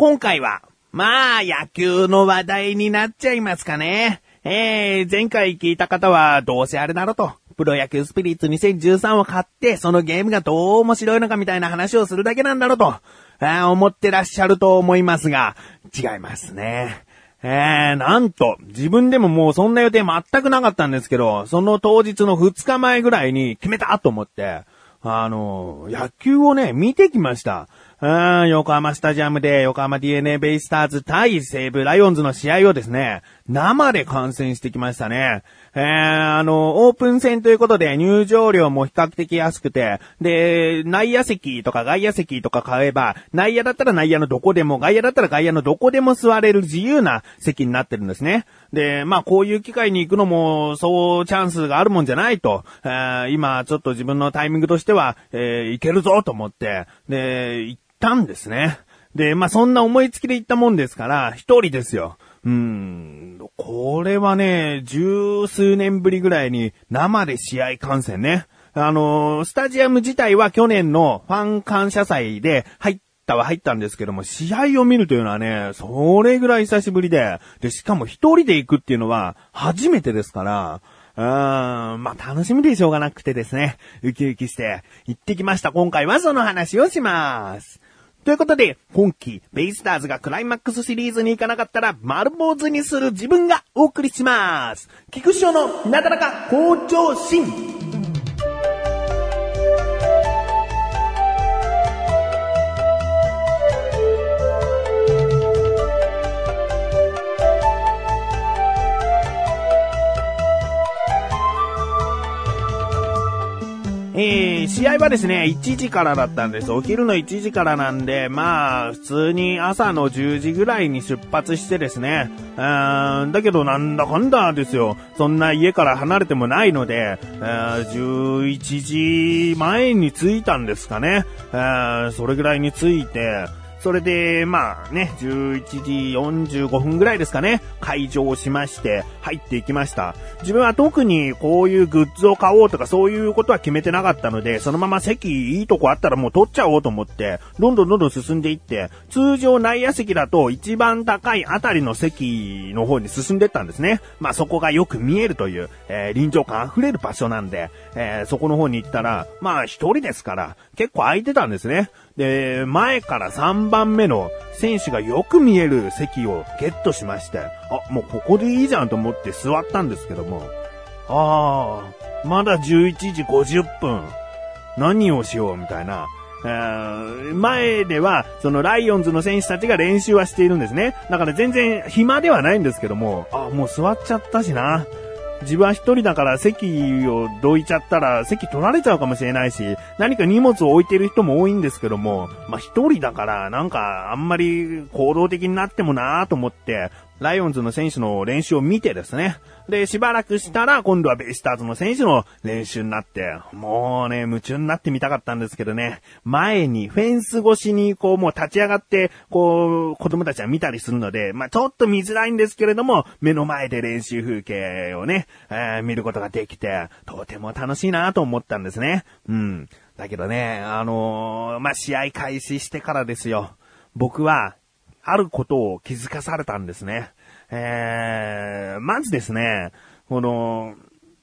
今回は、まあ、野球の話題になっちゃいますかね。えー、前回聞いた方は、どうせあれだろと。プロ野球スピリッツ2013を買って、そのゲームがどう面白いのかみたいな話をするだけなんだろうと、思ってらっしゃると思いますが、違いますね。えー、なんと、自分でももうそんな予定全くなかったんですけど、その当日の2日前ぐらいに決めたと思って、あの、野球をね、見てきました。うん、横浜スタジアムで横浜 DNA ベイスターズ対西武ライオンズの試合をですね、生で観戦してきましたね。えー、あの、オープン戦ということで入場料も比較的安くて、で、内野席とか外野席とか買えば、内野だったら内野のどこでも、外野だったら外野のどこでも座れる自由な席になってるんですね。で、まあこういう機会に行くのも、そうチャンスがあるもんじゃないと、えー、今ちょっと自分のタイミングとしては、えー、行けるぞと思って、で、行ったんですね。で、まあ、そんな思いつきで行ったもんですから、一人ですよ。うん、これはね、十数年ぶりぐらいに生で試合観戦ね。あのー、スタジアム自体は去年のファン感謝祭で入ったは入ったんですけども、試合を見るというのはね、それぐらい久しぶりで、で、しかも一人で行くっていうのは初めてですから、うーん、まあ、楽しみでしょうがなくてですね、ウキウキして行ってきました。今回はその話をします。ということで、今季、ベイスターズがクライマックスシリーズに行かなかったら、丸坊主にする自分がお送りします。菊師匠のなかなか好調心。試合はですね、1時からだったんです。お昼の1時からなんで、まあ、普通に朝の10時ぐらいに出発してですね、うん、だけどなんだかんだですよ。そんな家から離れてもないので、11時前に着いたんですかね。それぐらいに着いて、それで、まあね、11時45分ぐらいですかね、会場しまして、入っていきました。自分は特にこういうグッズを買おうとかそういうことは決めてなかったので、そのまま席いいとこあったらもう取っちゃおうと思って、どんどんどんどん進んでいって、通常内野席だと一番高いあたりの席の方に進んでったんですね。まあそこがよく見えるという、えー、臨場感溢れる場所なんで、えー、そこの方に行ったら、まあ一人ですから、結構空いてたんですね。で、前から3番目の選手がよく見える席をゲットしまして、あ、もうここでいいじゃんと思って座ったんですけども、ああ、まだ11時50分。何をしようみたいな。前では、そのライオンズの選手たちが練習はしているんですね。だから全然暇ではないんですけども、あ、もう座っちゃったしな。自分は一人だから席をどいちゃったら席取られちゃうかもしれないし、何か荷物を置いてる人も多いんですけども、まあ一人だからなんかあんまり行動的になってもなぁと思って、ライオンズの選手の練習を見てですね。で、しばらくしたら、今度はベイスターズの選手の練習になって、もうね、夢中になってみたかったんですけどね、前にフェンス越しにこうもう立ち上がって、こう、子供たちは見たりするので、まあちょっと見づらいんですけれども、目の前で練習風景をね、えー、見ることができて、とても楽しいなと思ったんですね。うん。だけどね、あのー、まあ試合開始してからですよ。僕は、あることを気づかされたんですね。えー、まずですね、この、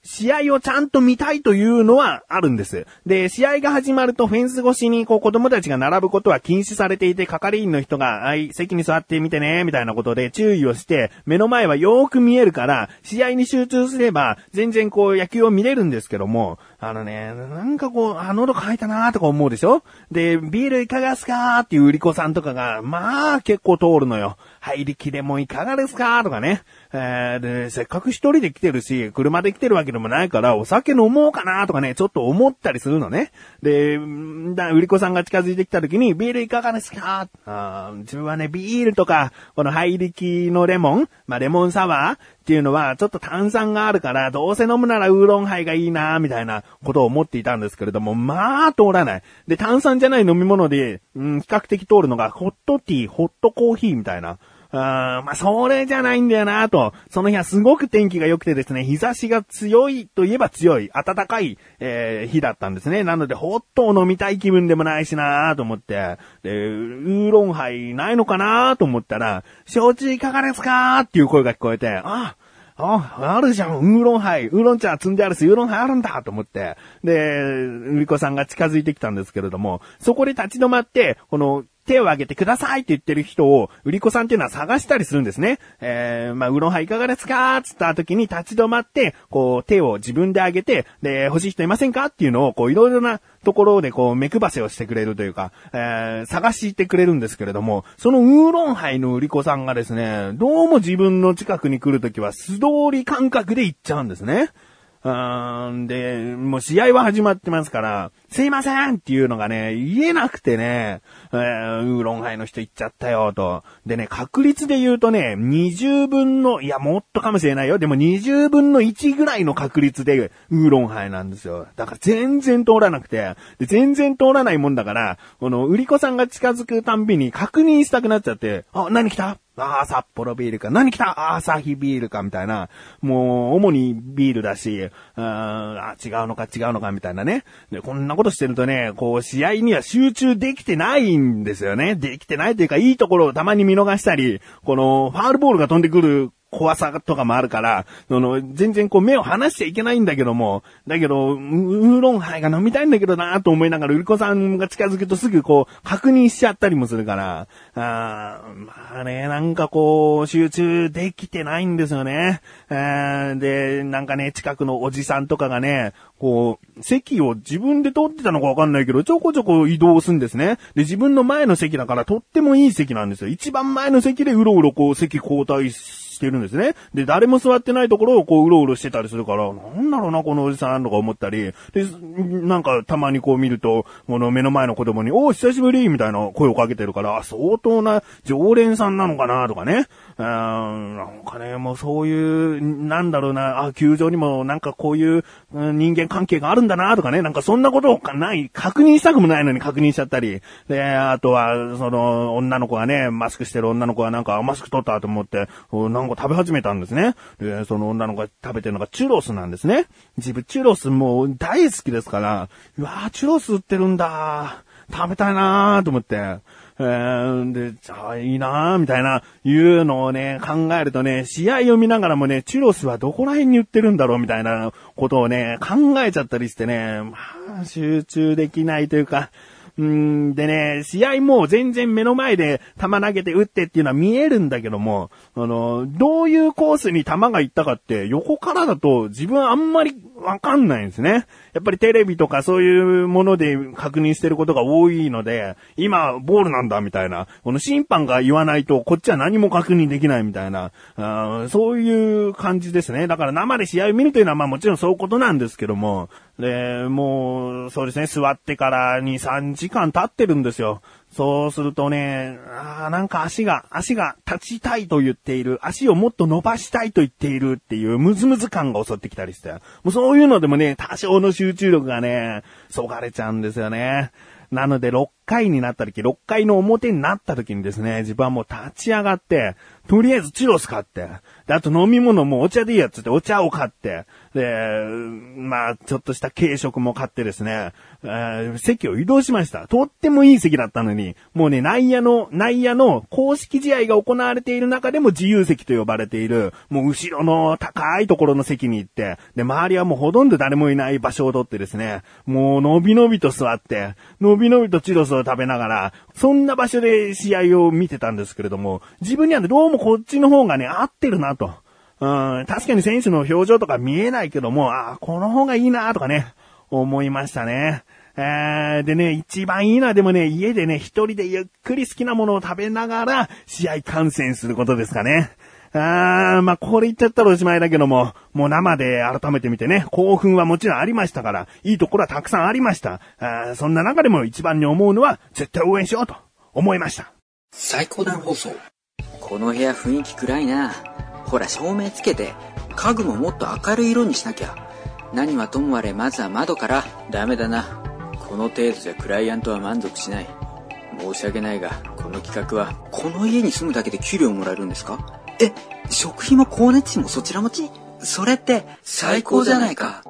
試合をちゃんと見たいというのはあるんです。で、試合が始まるとフェンス越しにこう子供たちが並ぶことは禁止されていて、係員の人が、はい、席に座ってみてね、みたいなことで注意をして、目の前はよーく見えるから、試合に集中すれば、全然こう野球を見れるんですけども、あのね、なんかこう、あ、喉乾いたなーとか思うでしょ？で、ビールいかがですかーっていう売り子さんとかが、まあ結構通るのよ。入りきれもいかがですかーとかね。えー、で、せっかく一人で来てるし、車で来てるわけでもないから、お酒飲もうかなとかね、ちょっと思ったりするのね。で、だ売り子さんが近づいてきた時に、ビールいかがですか？あ自分はね、ビールとか、この入りきのレモン、まあ、レモンサワーっていうのは、ちょっと炭酸があるから、どうせ飲むならウーロンハイがいいなみたいなことを思っていたんですけれども、まあ、通らない。で、炭酸じゃない飲み物で、うん、比較的通るのが、ホットティー、ホットコーヒーみたいな。あまあ、それじゃないんだよなと。その日はすごく天気が良くてですね、日差しが強いといえば強い、暖かい、えー、日だったんですね。なので、ほっと飲みたい気分でもないしなと思って、で、ウーロンハイないのかなと思ったら、焼酎いかがですかっていう声が聞こえて、あ、あ、あるじゃん、ウーロンハイ、ウーロン茶積んであるし、ウーロンハイあるんだと思って、で、ウリコさんが近づいてきたんですけれども、そこで立ち止まって、この、手を挙げてくださいって言ってる人を、売り子さんっていうのは探したりするんですね。えー、まあ、ウロハいかがですかつった時に立ち止まって、こう、手を自分で挙げて、で、欲しい人いませんかっていうのを、こう、いろいろなところで、こう、目配せをしてくれるというか、えー、探してくれるんですけれども、そのウーロンハイの売り子さんがですね、どうも自分の近くに来るときは素通り感覚で行っちゃうんですね。うん、で、もう試合は始まってますから、すいませんっていうのがね、言えなくてね、えー、ウーロンハイの人行っちゃったよと。でね、確率で言うとね、20分の、いや、もっとかもしれないよ。でも20分の1ぐらいの確率でウーロンハイなんですよ。だから全然通らなくて、で全然通らないもんだから、この、売り子さんが近づくたんびに確認したくなっちゃって、あ、何来た？ああ、札幌ビールか。何来た？ああ、サヒビールか、みたいな。もう、主にビールだし、ああ、違うのか違うのか、みたいなね。で、こんなことしてるとね、こう、試合には集中できてないんですよね。できてないというか、いいところをたまに見逃したり、この、ファールボールが飛んでくる怖さとかもあるから、その、全然こう目を離しちゃいけないんだけども、だけど、ウーロンハイが飲みたいんだけどなと思いながら、ウリコさんが近づくとすぐこう、確認しちゃったりもするから、あーまあね、なんかこう、集中できてないんですよね。で、なんかね、近くのおじさんとかがね、こう、席を自分で取ってたのかわかんないけど、ちょこちょこ移動するんですね。で、自分の前の席だからとってもいい席なんですよ。一番前の席でうろうろこう席交代し、してるんですね。で、誰も座ってないところをこう、うろうろしてたりするから、なんだろうな、このおじさんとか思ったり、で、なんかたまにこう見ると、この目の前の子供に、お久しぶりみたいな声をかけてるから、相当な常連さんなのかな、とかね。うん、なんかね、もうそういう、なんだろうな、あ、球場にもなんかこういう人間関係があるんだな、とかね、なんかそんなことがない、確認したくもないのに確認しちゃったり、で、あとは、その、女の子がね、マスクしてる女の子がなんかマスク取ったと思って、なんか食べ始めたんですね。で、その女の子が食べてるのがチュロスなんですね。自分チュロスもう大好きですから、うわーチュロス売ってるんだ。食べたいなーと思って。えー、で、じゃあいいなーみたいな、いうのをね、考えるとね、試合を見ながらもね、チュロスはどこら辺に売ってるんだろうみたいなことをね、考えちゃったりしてね、まあ、集中できないというか、うんでね、試合も全然目の前で球投げて打ってっていうのは見えるんだけども、あの、どういうコースに球が行ったかって横からだと自分あんまりわかんないんですね。やっぱりテレビとかそういうもので確認してることが多いので、今ボールなんだみたいな、この審判が言わないとこっちは何も確認できないみたいな、あそういう感じですね。だから生で試合を見るというのはまあもちろんそういうことなんですけども、で、もう、そうですね、座ってから2、3時間経ってるんですよ。そうするとね、あなんか足が、足が立ちたいと言っている、足をもっと伸ばしたいと言っているっていうムズムズ感が襲ってきたりして、もうそういうのでもね、多少の集中力がね、そがれちゃうんですよね。なので6回になった時、6回の表になった時にですね、自分はもう立ち上がって、とりあえずチュロス買って、で、あと飲み物もお茶でいいやつってお茶を買って、で、まあ、ちょっとした軽食も買ってですね、えー、席を移動しました。とってもいい席だったのに、もうね、内野の、内野の公式試合が行われている中でも自由席と呼ばれている、もう後ろの高いところの席に行って、で、周りはもうほとんど誰もいない場所を取ってですね、もうのびのびと座って、のびのびとチロスをを食べながら、そんな場所で試合を見てたんですけれども、自分にはね、どうもこっちの方がね、合ってるなと。うん、確かに選手の表情とか見えないけども、ああ、この方がいいなとかね、思いましたね。えー、でね、一番いいのはでもね、家でね、一人でゆっくり好きなものを食べながら、試合観戦することですかね。あー、まあ、これ言っちゃったらおしまいだけども、もう生で改めて見てね、興奮はもちろんありましたから、いいところはたくさんありました。あそんな中でも一番に思うのは、絶対応援しようと思いました。最高段放送。この部屋雰囲気暗いな。ほら照明つけて家具ももっと明るい色にしなきゃ何はともあれまずは窓からダメだなこの程度じゃクライアントは満足しない申し訳ないが、この企画は、この家に住むだけで給料もらえるんですか？え、食費も光熱費もそちら持ち？それって、最高じゃないか。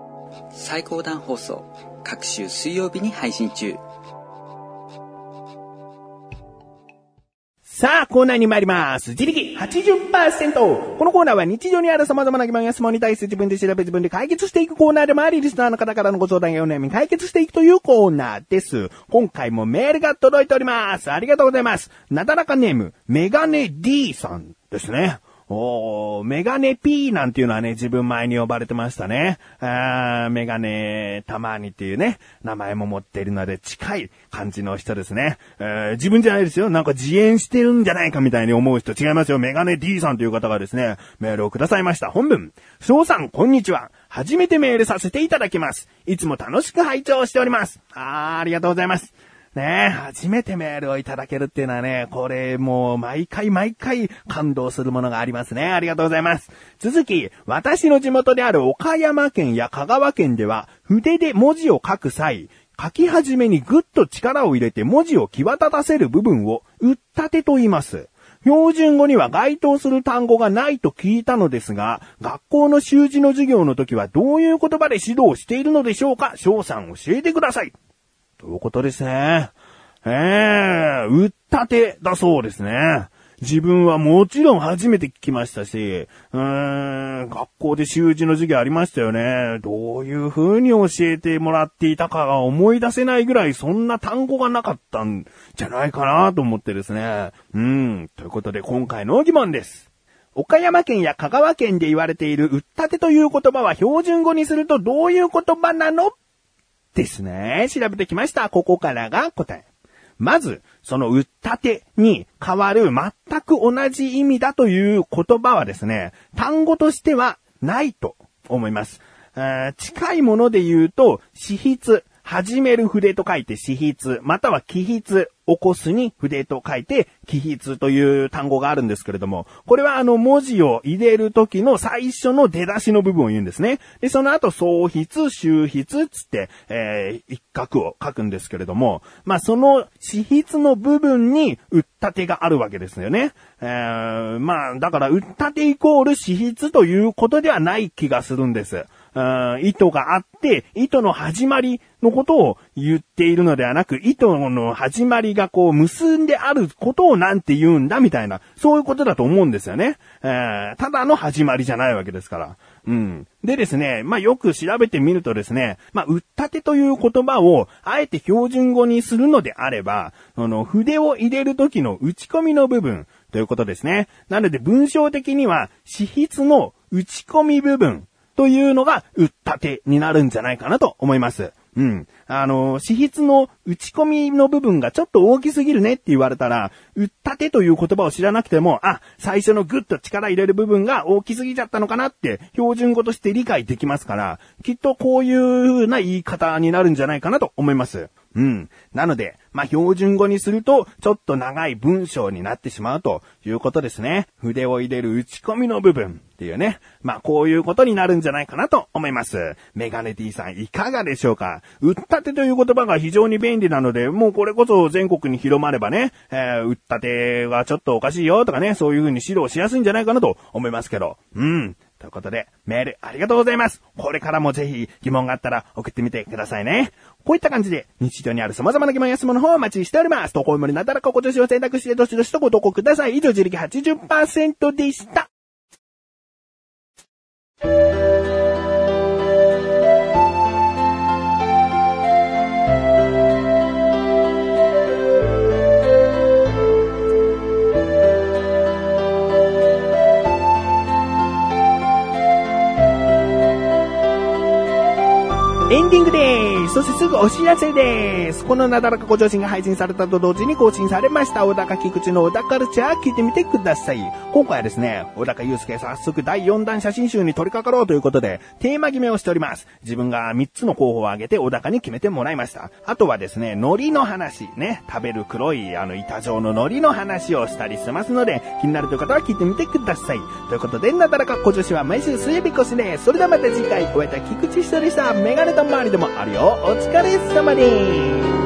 最高段放送、各週水曜日に配信中。さあ、コーナーに参ります。自力80%。このコーナーは日常にある様々な疑問や質問に対して自分で調べ自分で解決していくコーナーでもあり、リスナーの方からのご相談やお悩み解決していくというコーナーです。今回もメールが届いております。ありがとうございます。なだらかネーム、メガネ D さんですね。おー、メガネ P なんていうのはね、自分前に呼ばれてましたね。あメガネたまにっていうね、名前も持っているので近い感じの人ですね。えー、自分じゃないですよ。なんか自演してるんじゃないかみたいに思う人違いますよ。メガネ D さんという方がですね、メールをくださいました。本文。翔さん、こんにちは。初めてメールさせていただきます。いつも楽しく拝聴しております。あー、ありがとうございます。ねえ初めてメールをいただけるっていうのはね、これもう毎回毎回感動するものがありますね。ありがとうございます。続き、私の地元である岡山県や香川県では、筆で文字を書く際、書き始めにぐっと力を入れて文字を際立たせる部分を、打ったてと言います。標準語には該当する単語がないと聞いたのですが、学校の習字の授業の時はどういう言葉で指導しているのでしょうか？翔さん教えてください。ということですね。ええー、打ったてだそうですね。自分はもちろん初めて聞きましたし、うーん、学校で習字の授業ありましたよね。どういう風に教えてもらっていたかが思い出せないぐらいそんな単語がなかったんじゃないかなと思ってですね。うん、ということで今回の疑問です。岡山県や香川県で言われている打ったてという言葉は標準語にするとどういう言葉なの？ですね。調べてきました。ここからが答え。まず、そのうったてに変わる全く同じ意味だという言葉はですね、単語としてはないと思います。近いもので言うと、私筆、始める筆と書いて私筆、または起筆、起こすに筆と書いて、起筆という単語があるんですけれども、これはあの文字を入れる時の最初の出だしの部分を言うんですね。で、その後、総筆、周筆つって、えー、一画を書くんですけれども、まあ、その私筆の部分に、打ったてがあるわけですよね。えー、まあ、だから、打ったてイコール私筆ということではない気がするんです。糸があって、糸の始まりのことを言っているのではなく、糸の始まりがこう結んであることをなんて言うんだみたいな、そういうことだと思うんですよね。えー、ただの始まりじゃないわけですから。うん。でですね、まあ、よく調べてみるとですね、まあ、うったてという言葉を、あえて標準語にするのであれば、あの、筆を入れる時の打ち込みの部分ということですね。なので文章的には、紙筆の打ち込み部分というのが、打ったてになるんじゃないかなと思います。うん。あの、私筆の打ち込みの部分がちょっと大きすぎるねって言われたら、打ったてという言葉を知らなくても、あ、最初のグッと力入れる部分が大きすぎちゃったのかなって標準語として理解できますから、きっとこういう風な言い方になるんじゃないかなと思います。うん。なので、まあ、標準語にすると、ちょっと長い文章になってしまうということですね。筆を入れる打ち込みの部分っていうね。まあ、こういうことになるんじゃないかなと思います。メガネ T さんいかがでしょうか？打ったてという言葉が非常に便利なので、もうこれこそ全国に広まればね、えー、打ったてはちょっとおかしいよとかね、そういう風に指導しやすいんじゃないかなと思いますけど。うん。ということで、メールありがとうございます。これからもぜひ疑問があったら送ってみてくださいね。こういった感じで、日常にある様々な疑問や質問の方をお待ちしております。投稿もりなったらここ女子を選択してどしどしとご投稿ください。以上、自力80%でした。そしてすぐお知らせです。このなだらかご上心が配信されたと同時に更新されました、小高菊池の小高カルチャー聞いてみてください。今回はですね、小高祐介早速第4弾写真集に取り掛かろうということで、テーマ決めをしております。自分が3つの候補を挙げて小高に決めてもらいました。あとはですね、海苔の話、ね、食べる黒いあの板状の海苔の話をしたりしますので、気になるという方は聞いてみてください。ということで、なだらか小女子は毎週水曜日越しです。それではまた次回、お会いいた菊池ひとでした。メガネと周りでもあるよ。お疲れ様です。